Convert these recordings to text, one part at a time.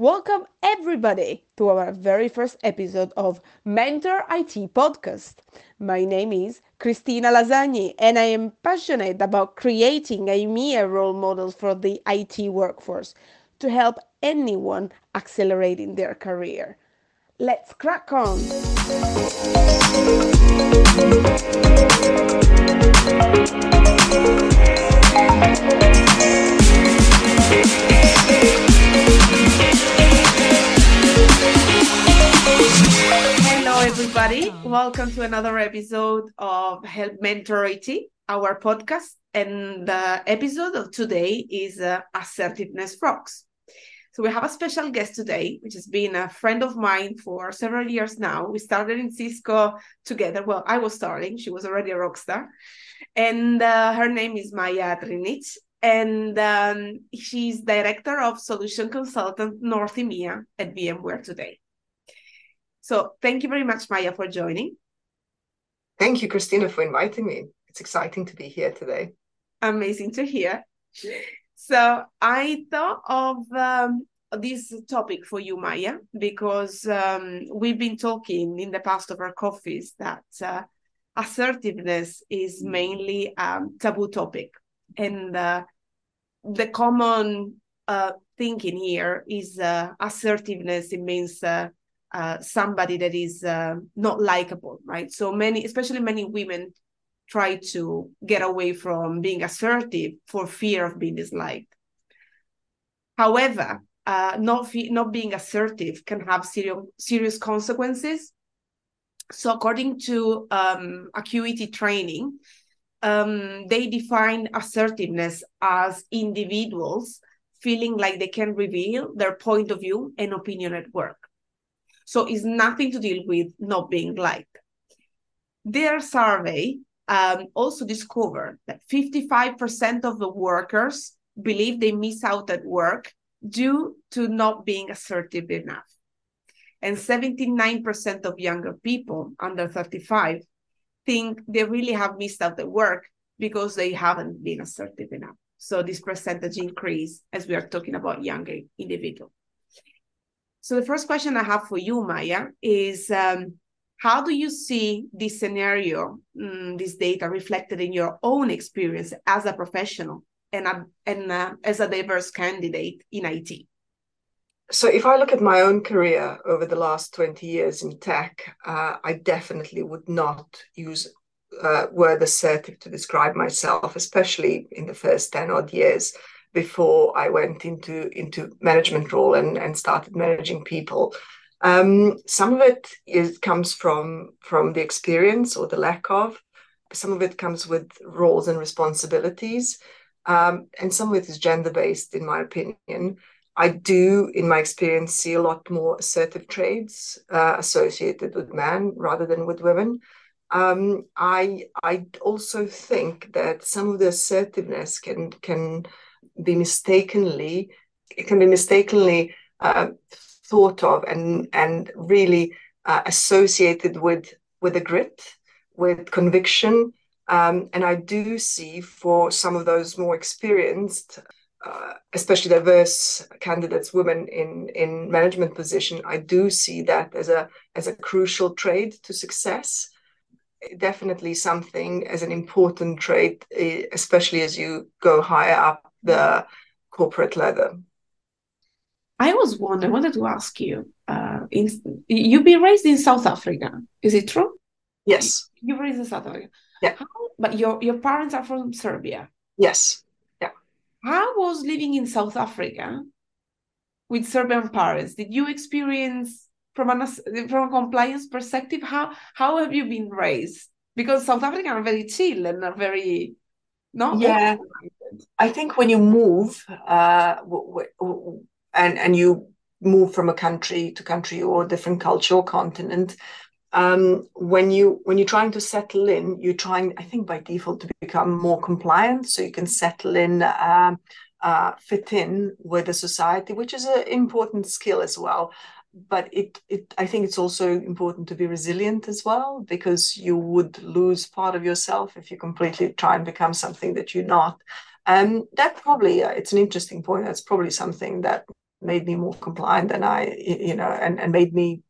Welcome, everybody, to our very first episode of Mentor IT Podcast. My name is Cristina Lasagni, and I am passionate about creating a mere role model for the IT workforce to help anyone accelerating their career. Let's crack on! Hello, everybody. Welcome to another episode of Help Mentor IT, our podcast. And the episode of today is uh, Assertiveness Rocks. So we have a special guest today, which has been a friend of mine for several years now. We started in Cisco together. Well, I was starting; she was already a rock star, and uh, her name is Maja Trninic, and um, she's director of solution consultant North EMEA at VMware today. So thank you very much, Maja, for joining. Thank you, Cristina, for inviting me. It's exciting to be here today. Amazing to hear. So I thought of um, this topic for you, Maja, because um, we've been talking in the past over coffees that uh, assertiveness is mm. mainly a um, taboo topic. And uh, the common uh, thinking here is uh, assertiveness, it means uh, uh, somebody that is not likable, right? So many, especially many women, try to get away from being assertive for fear of being disliked. However, uh, not fe- not being assertive can have serious serious consequences. So, according to um, Acuity Training, um, they define assertiveness as individuals feeling like they can reveal their point of view and opinion at work. So, it's nothing to deal with not being liked. Their survey um, also discovered that 55% of the workers believe they miss out at work due to not being assertive enough. And 79% of younger people under 35 think they really have missed out at work because they haven't been assertive enough. So this percentage increase as we are talking about younger individuals. So the first question I have for you, Maja, is um, how do you see this scenario, um, this data reflected in your own experience as a professional and, a, and uh, as a diverse candidate in IT? So, if I look at my own career over the last 20 years in tech, uh, I definitely would not use uh, word assertive to describe myself, especially in the first 10 odd years before I went into, into management role and, and started managing people. Um, some of it is, comes from from the experience or the lack of. Some of it comes with roles and responsibilities, um, and some of it is gender based, in my opinion. I do, in my experience, see a lot more assertive traits uh, associated with men rather than with women. Um, I I also think that some of the assertiveness can can be mistakenly it can be mistakenly uh, thought of and and really uh, associated with with a grit, with conviction. Um, and I do see for some of those more experienced, uh, especially diverse candidates, women in in management position, I do see that as a as a crucial trait to success. Definitely something as an important trait, especially as you go higher up the corporate ladder. I was wondering, I wanted to ask you, uh, in, you've been raised in South Africa, is it true? Yes. You were raised in South Africa. Yeah. How, but your, your parents are from Serbia. Yes. Yeah. How was living in South Africa with Serbian parents? Did you experience from a from a compliance perspective? How how have you been raised? Because South Africa are very chill and are very not yeah. I think when you move, uh, w- w- and and you move from a country to country or a different culture or continent um, when you when you're trying to settle in you're trying i think by default to become more compliant. So you can settle in um, uh, fit in with the society which is an important skill as well. But it, it i think it's also important to be resilient as well because you would lose part of yourself if you completely try and become something that you're not um, that probably uh, it's an interesting point that's probably something that made me more compliant than I, you know, and, and made me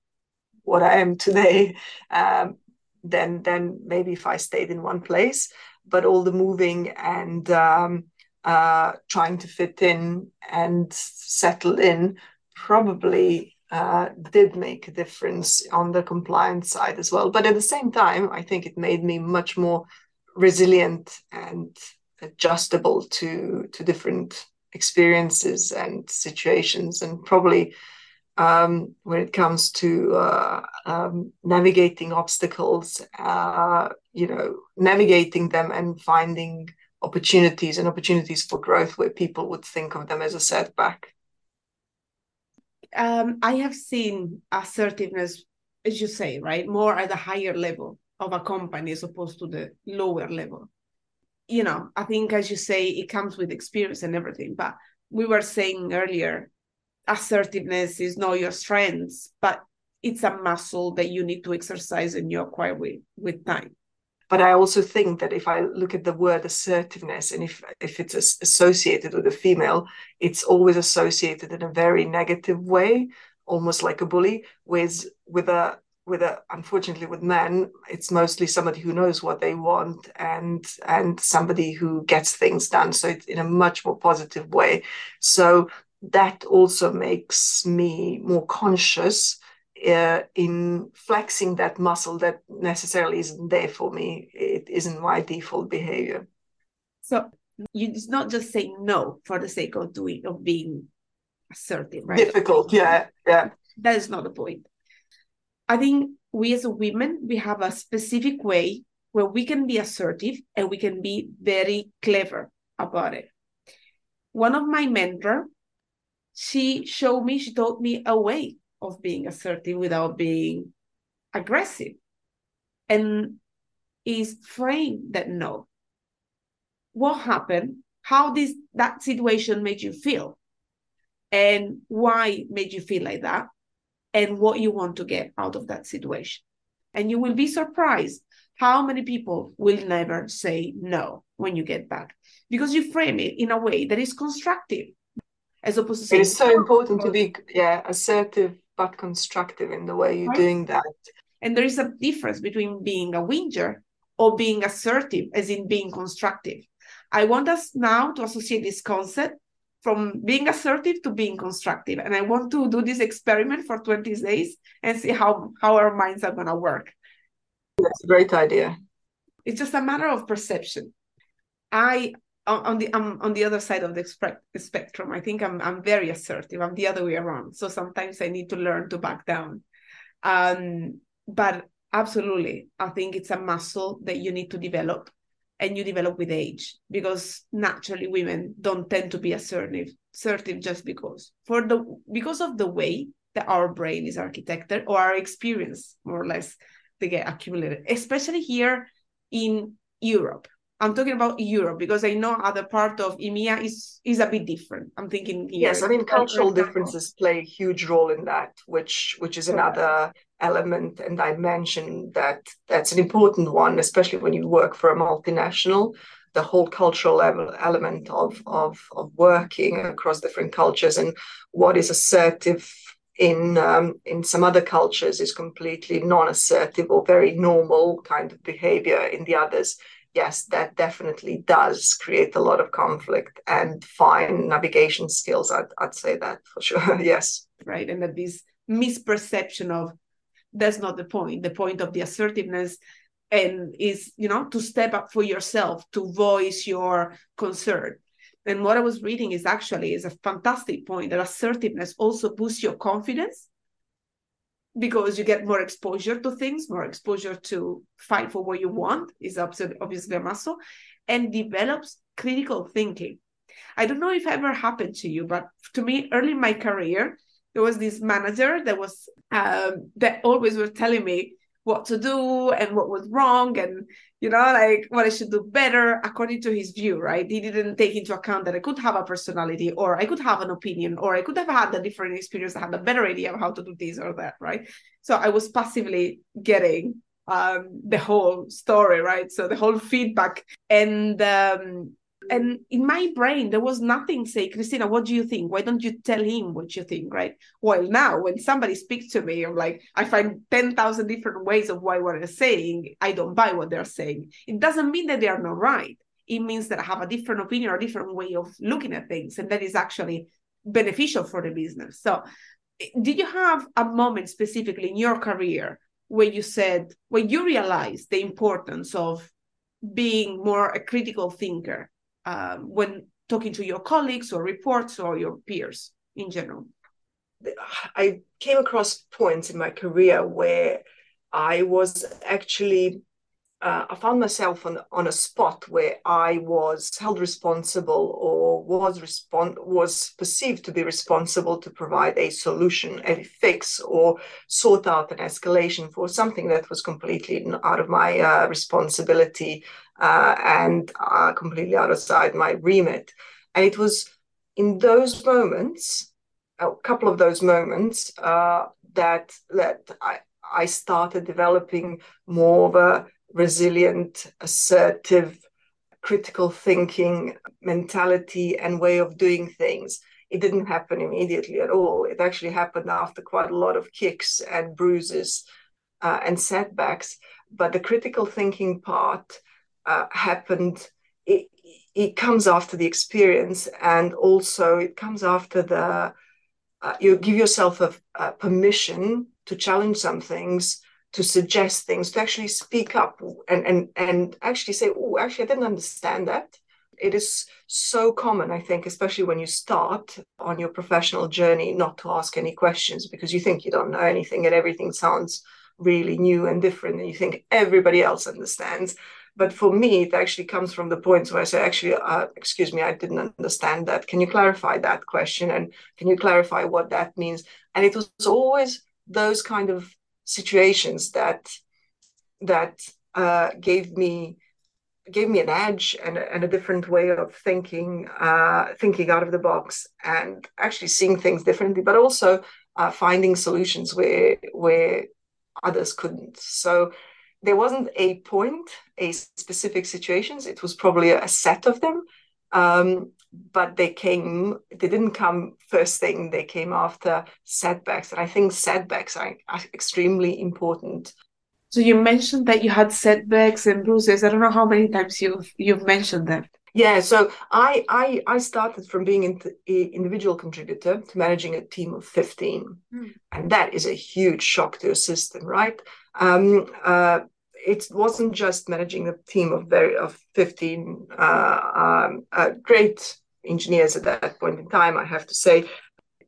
what I am today, um, then then maybe if I stayed in one place, but all the moving and um, uh, trying to fit in and settle in probably uh, did make a difference on the compliance side as well. But at the same time, I think it made me much more resilient and adjustable to to different experiences and situations, and probably um, when it comes to uh, um, navigating obstacles, uh, you know, navigating them and finding opportunities and opportunities for growth where people would think of them as a setback. Um, I have seen assertiveness, as you say, right, more at a higher level of a company as opposed to the lower level. You know, I think, as you say, it comes with experience and everything. But we were saying earlier, assertiveness is not your strengths, but it's a muscle that you need to exercise and you acquire with, with time but I also think that if I look at the word assertiveness and if if it's associated with a female, it's always associated in a very negative way, almost like a bully. With with a with a unfortunately with men, it's mostly somebody who knows what they want and and somebody who gets things done. So it's in a much more positive way. So that also makes me more conscious uh, in flexing that muscle that necessarily isn't there for me. It isn't my default behavior. So you it's not just say no for the sake of doing of being assertive, right? Difficult, yeah, yeah. That is not the point. I think we as women we have a specific way where we can be assertive and we can be very clever about it. One of my mentor, she showed me, she taught me a way of being assertive without being aggressive. And is frame that no what happened? How this that situation made you feel? And why made you feel like that and what you want to get out of that situation and you will be surprised how many people will never say no when you get back because you frame it in a way that is constructive as opposed to saying it's so important to be yeah assertive but constructive in the way you're right. doing that. And there is a difference between being a whinger or being assertive, as in being constructive. I want us now to associate this concept from being assertive to being constructive. And I want to do this experiment for 20 days and see how, how our minds are going to work. That's a great idea. It's just a matter of perception. I on the I'm on the other side of the spectrum. I think I'm I'm very assertive. I'm the other way around. So sometimes I need to learn to back down. Um, but absolutely, I think it's a muscle that you need to develop, and you develop with age because naturally women don't tend to be assertive, assertive just because. For the because of the way that our brain is architected or our experience more or less they get accumulated, especially here in Europe I'm talking about Europe because I know other part of EMEA is is a bit different. I'm thinking here. Yes, I mean cultural differences play a huge role in that, which which is another element. And dimension that that's an important one, especially when you work for a multinational. The whole cultural level element of of of working across different cultures and what is assertive in um, in some other cultures is completely non-assertive or very normal kind of behavior in the others yes, that definitely does create a lot of conflict and fine navigation skills. I'd, I'd say that for sure. yes. Right. And that this misperception of that's not the point. The point of the assertiveness and is, you know, to step up for yourself, to voice your concern. And what I was reading is actually is a fantastic point that assertiveness also boosts your confidence because you get more exposure to things, more exposure to fight for what you want is obviously a muscle, and develops critical thinking. I don't know if ever happened to you, but to me, early in my career, there was this manager that was um, that always was telling me what to do and what was wrong and you know like what i should do better according to his view right? He didn't take into account that i could have a personality or i could have an opinion or i could have had a different experience i had a better idea of how to do this or that right? So i was passively getting um, the whole story right? So the whole feedback. And um, and in my brain there was nothing say cristina what do you think? Why don't you tell him what you think right? Well now when somebody speaks to me i'm like i find 10000 different ways of why what they're saying. I don't buy what they're saying. It doesn't mean that they are not right. It means that i have a different opinion or a different way of looking at things and that is actually beneficial for the business. So did you have a moment specifically in your career where you said when you realized the importance of being more a critical thinker um, when talking to your colleagues or reports or your peers in general? I came across points in my career where I was actually uh, I found myself on on a spot where I was held responsible or was respond was perceived to be responsible to provide a solution, a fix, or sort out an escalation for something that was completely out of my uh, responsibility uh, and uh, completely outside my remit. And it was in those moments, a couple of those moments, uh, that that I I started developing more of a resilient, assertive, critical thinking mentality and way of doing things. It didn't happen immediately at all. It actually happened after quite a lot of kicks and bruises uh, and setbacks. But the critical thinking part uh, happened. It, it comes after the experience, and also it comes after the. Uh, you give yourself a, a permission to challenge some things to suggest things, to actually speak up and and and actually say, "Oh, actually, I didn't understand that." It is so common, I think, especially when you start on your professional journey, not to ask any questions because you think you don't know anything and everything sounds really new and different, and you think everybody else understands. But for me, it actually comes from the points where I say, actually, uh, excuse me, I didn't understand that. Can you clarify that question? And can you clarify what that means? And it was always those kind of situations that that uh, gave me gave me an edge and, and a different way of thinking uh, thinking out of the box and actually seeing things differently but also uh, finding solutions where where others couldn't. So there wasn't a point a specific situations. It was probably a set of them. Um, but they came they didn't come first thing they came after setbacks. And i think setbacks are, are, extremely important. So you mentioned that you had setbacks and bruises. I don't know how many times you've you've mentioned that. Yeah so i i i started from being an individual contributor to managing a team of 15 mm. and that is a huge shock to a system right? Um, uh, it wasn't just managing a team of very of 15 uh, um, uh, great engineers at that point in time i have to say.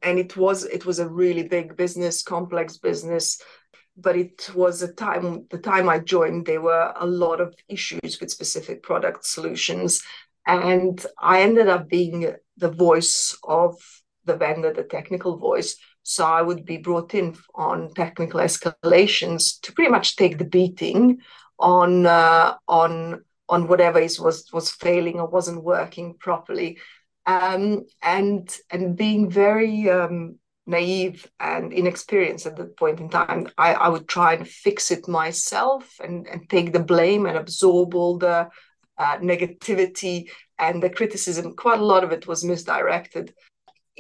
And it was it was a really big business complex business but it was a time the time i joined there were a lot of issues with specific product solutions. And i ended up being the voice of the vendor the technical voice. So I would be brought in on technical escalations to pretty much take the beating on uh, on on whatever is, was was failing or wasn't working properly, um, and and being very um, naive and inexperienced at that point in time, I, I would try and fix it myself and, and take the blame and absorb all the uh, negativity and the criticism. Quite a lot of it was misdirected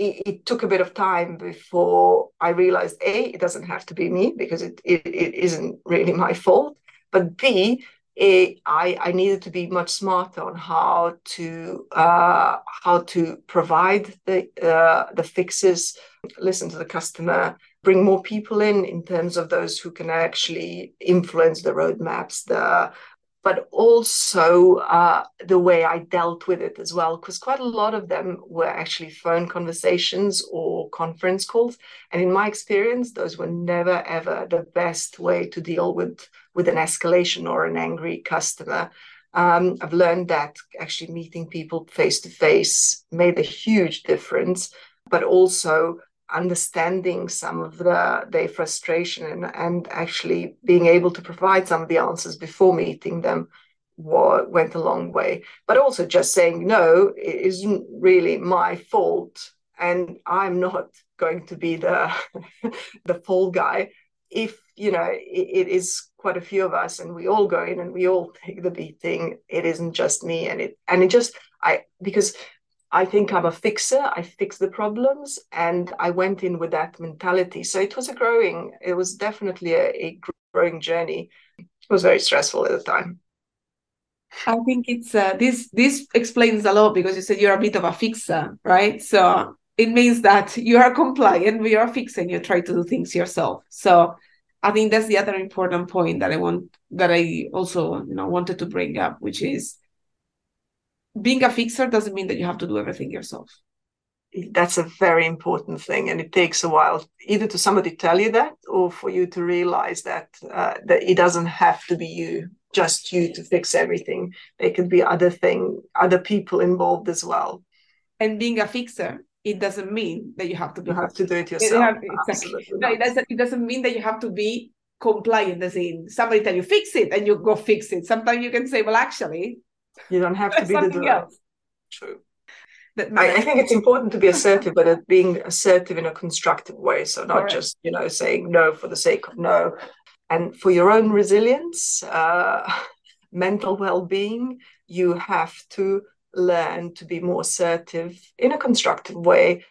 it, it, took a bit of time before I realized a it doesn't have to be me because it it, it isn't really my fault, but b it, I I needed to be much smarter on how to uh, how to provide the uh, the fixes, listen to the customer, bring more people in in terms of those who can actually influence the roadmaps, the but also uh, the way I dealt with it as well, because quite a lot of them were actually phone conversations or conference calls. And in my experience, those were never ever the best way to deal with, with an escalation or an angry customer. Um, I've learned that actually meeting people face to face made a huge difference, but also understanding some of the their frustration and, and actually being able to provide some of the answers before meeting them went a long way. But also just saying no it isn't really my fault and i'm not going to be the the fall guy. If you know it, it is quite a few of us and we all go in and we all take the beating it isn't just me and it and it just I because I think I'm a fixer. I fix the problems, and I went in with that mentality. So it was a growing. It was definitely a, a growing journey. It was very stressful at the time. I think it's uh, this. This explains a lot because you said you're a bit of a fixer, right? So it means that you are compliant, but you're fixing. You try to do things yourself. So I think that's the other important point that I want that I also you know wanted to bring up, which is being a fixer doesn't mean that you have to do everything yourself. That's a very important thing, and it takes a while either to somebody tell you that, or for you to realize that uh, that it doesn't have to be you, just you, to fix everything. There could be other thing, other people involved as well. And being a fixer, it doesn't mean that you have to be. You have to do it yourself. Exactly. No, it doesn't. It doesn't mean that you have to be compliant. As in, somebody tell you fix it, and you go fix it. Sometimes you can say, well, actually, you don't have to be the doer. Else. True. I, I, think it's important to be assertive, but being assertive in a constructive way. So not just you know saying no for the sake of no, and for your own resilience, uh, mental well-being, you have to learn to be more assertive in a constructive way.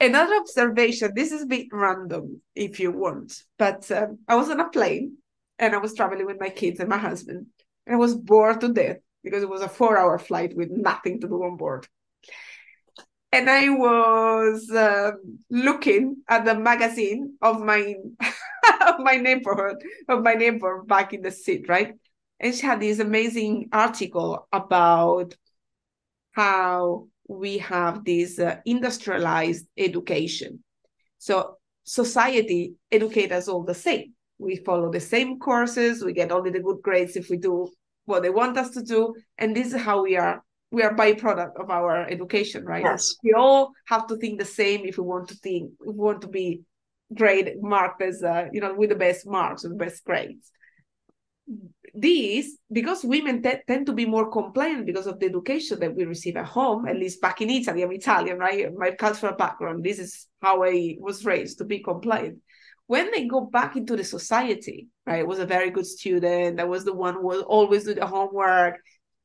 Another observation. This is a bit random, if you want, but um, I was on a plane and I was traveling with my kids and my husband, and I was bored to death because it was a four hour flight with nothing to do on board. And I was uh, looking at the magazine of my of my neighborhood, of my neighbor back in the seat, right? And she had this amazing article about how we have this uh, industrialized education. So society educates us all the same. We follow the same courses. We get only the good grades if we do what they want us to do and this is how we are we are byproduct of our education right? Yes. We all have to think the same if we want to think if we want to be grade marked as uh, you know with the best marks the best grades. These because women tend to be more compliant because of the education that we receive at home at least back in italy i'm italian right? My cultural background this is how i was raised to be compliant when they go back into the society, right, was a very good student. That was the one who will always do the homework,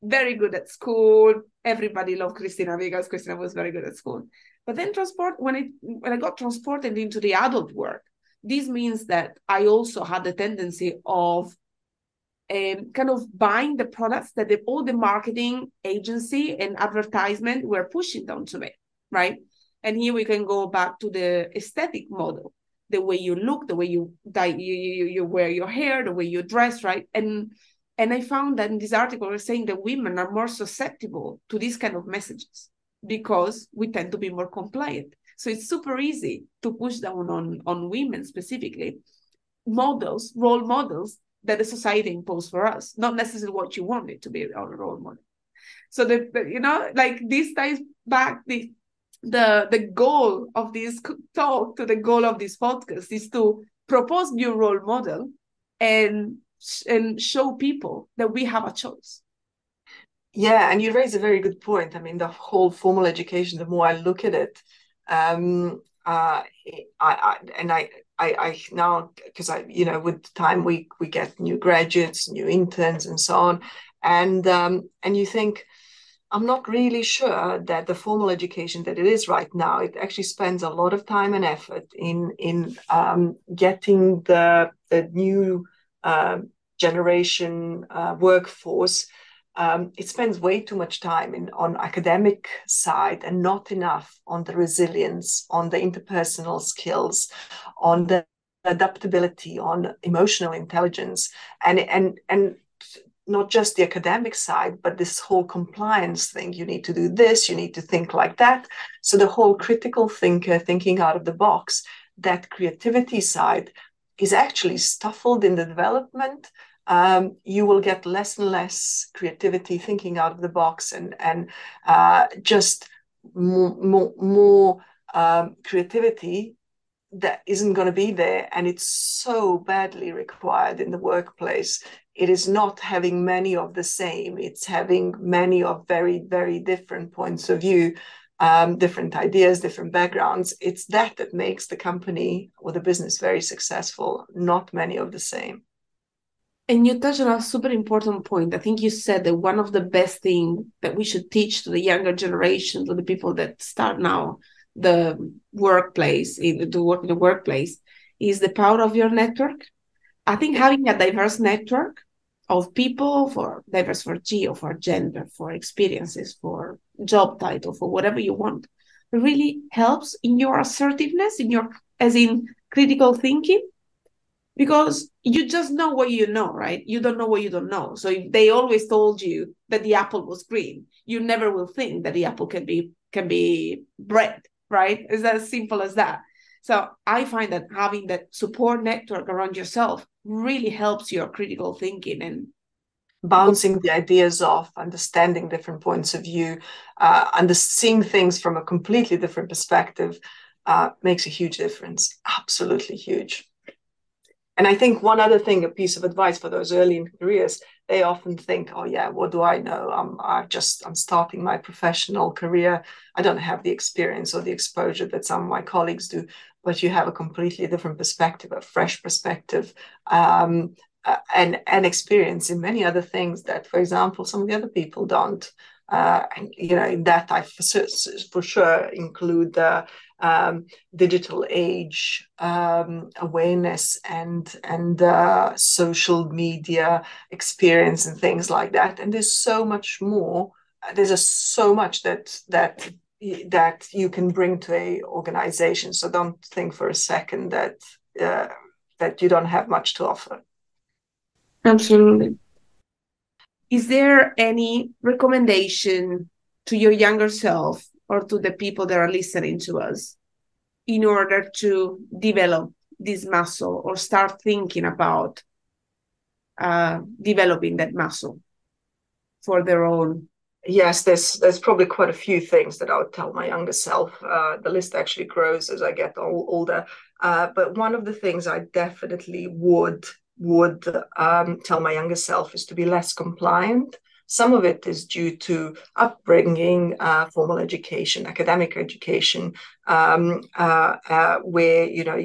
very good at school. Everybody loved Cristina because Cristina was very good at school. But then transport when it when I got transported into the adult world, this means that I also had the tendency of um, kind of buying the products that the, all the marketing agency and advertisement were pushing down to me, right? And here we can go back to the aesthetic model the way you look, the way you dye, you, you, you wear your hair, the way you dress, right? And and I found that in this article was saying that women are more susceptible to these kind of messages because we tend to be more compliant. So it's super easy to push down on on women specifically models, role models that the society imposed for us, not necessarily what you want it to be our role model. So the you know like this ties back the the the goal of this talk to the goal of this podcast is to propose new role model and and show people that we have a choice. Yeah and you raise a very good point. I mean the whole formal education the more i look at it um uh i, I and i I, I now because I you know with time we we get new graduates, new interns, and so on, and um, and you think I'm not really sure that the formal education that it is right now, it actually spends a lot of time and effort in in um, getting the the new uh, generation uh, workforce. Um, it spends way too much time in on academic side and not enough on the resilience, on the interpersonal skills, on the adaptability, on emotional intelligence, and and and not just the academic side, but this whole compliance thing. You need to do this, you need to think like that. So the whole critical thinker, thinking out of the box, that creativity side is actually stifled in the development. Um, you will get less and less creativity, thinking out of the box, and and uh, just more more, more um, creativity that isn't going to be there and it's so badly required in the workplace it is not having many of the same it's having many of very very different points of view um, different ideas different backgrounds it's that that makes the company or the business very successful not many of the same And you touched on a super important point. I think you said that one of the best thing that we should teach to the younger generation, to the people that start now the workplace, in, to work in the workplace, is the power of your network. I think having a diverse network of people for diverse for geo, for gender, for experiences, for job title, for whatever you want, really helps in your assertiveness, in your as in critical thinking because you just know what you know, right? You don't know what you don't know. So if they always told you that the apple was green, you never will think that the apple can be can be red, right? It's as simple as that. So I find that having that support network around yourself really helps your critical thinking and bouncing the ideas off, understanding different points of view, uh, and seeing things from a completely different perspective uh, makes a huge difference. Absolutely huge. And I think one other thing, a piece of advice for those early in careers, they often think, "Oh yeah, what do I know? I'm I just I'm starting my professional career. I don't have the experience or the exposure that some of my colleagues do." But you have a completely different perspective, a fresh perspective, um, uh, and and experience in many other things that, for example, some of the other people don't. Uh, and you know, that I for, for sure include the um, digital age um, awareness and and uh, social media experience and things like that. And there's so much more. There's a, so much that that that you can bring to a organization. So don't think for a second that uh, that you don't have much to offer. Absolutely. Is there any recommendation to your younger self or to the people that are listening to us in order to develop this muscle or start thinking about uh, developing that muscle for their own yes there's there's probably quite a few things that i would tell my younger self. Uh, the list actually grows as i get older. Uh, but one of the things i definitely would would um, tell my younger self is to be less compliant some of it is due to upbringing, uh, formal education, academic education, um, uh, uh, where you know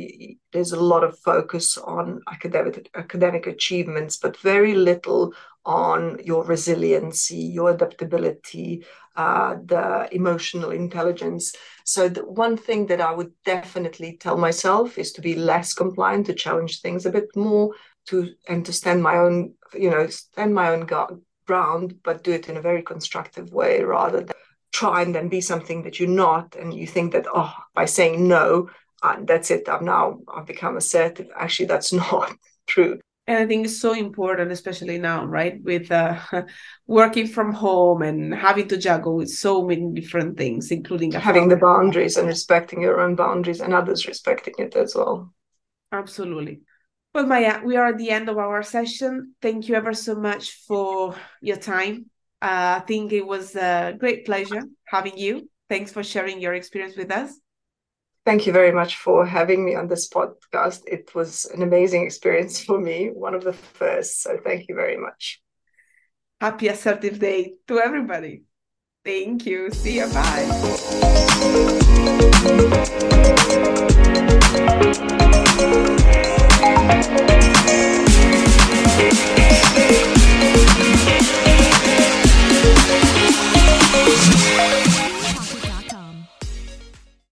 there's a lot of focus on academic academic achievements, but very little on your resiliency, your adaptability, uh, the emotional intelligence. So the one thing that I would definitely tell myself is to be less compliant, to challenge things a bit more, to and to stand my own, you know, stand my own ground, but do it in a very constructive way rather than try and then be something that you're not, and you think that oh, by saying no, uh, that's it. I've now I've become assertive. Actually, that's not true and i think it's so important especially now right with uh, working from home and having to juggle with so many different things including having the boundaries and respecting your own boundaries and others respecting it as well absolutely well maja we are at the end of our session thank you ever so much for your time uh, i think it was a great pleasure having you thanks for sharing your experience with us Thank you very much for having me on this podcast. It was an amazing experience for me, one of the first. So thank you very much. Happy assertive day to everybody. Thank you. See you. Bye. Thank you.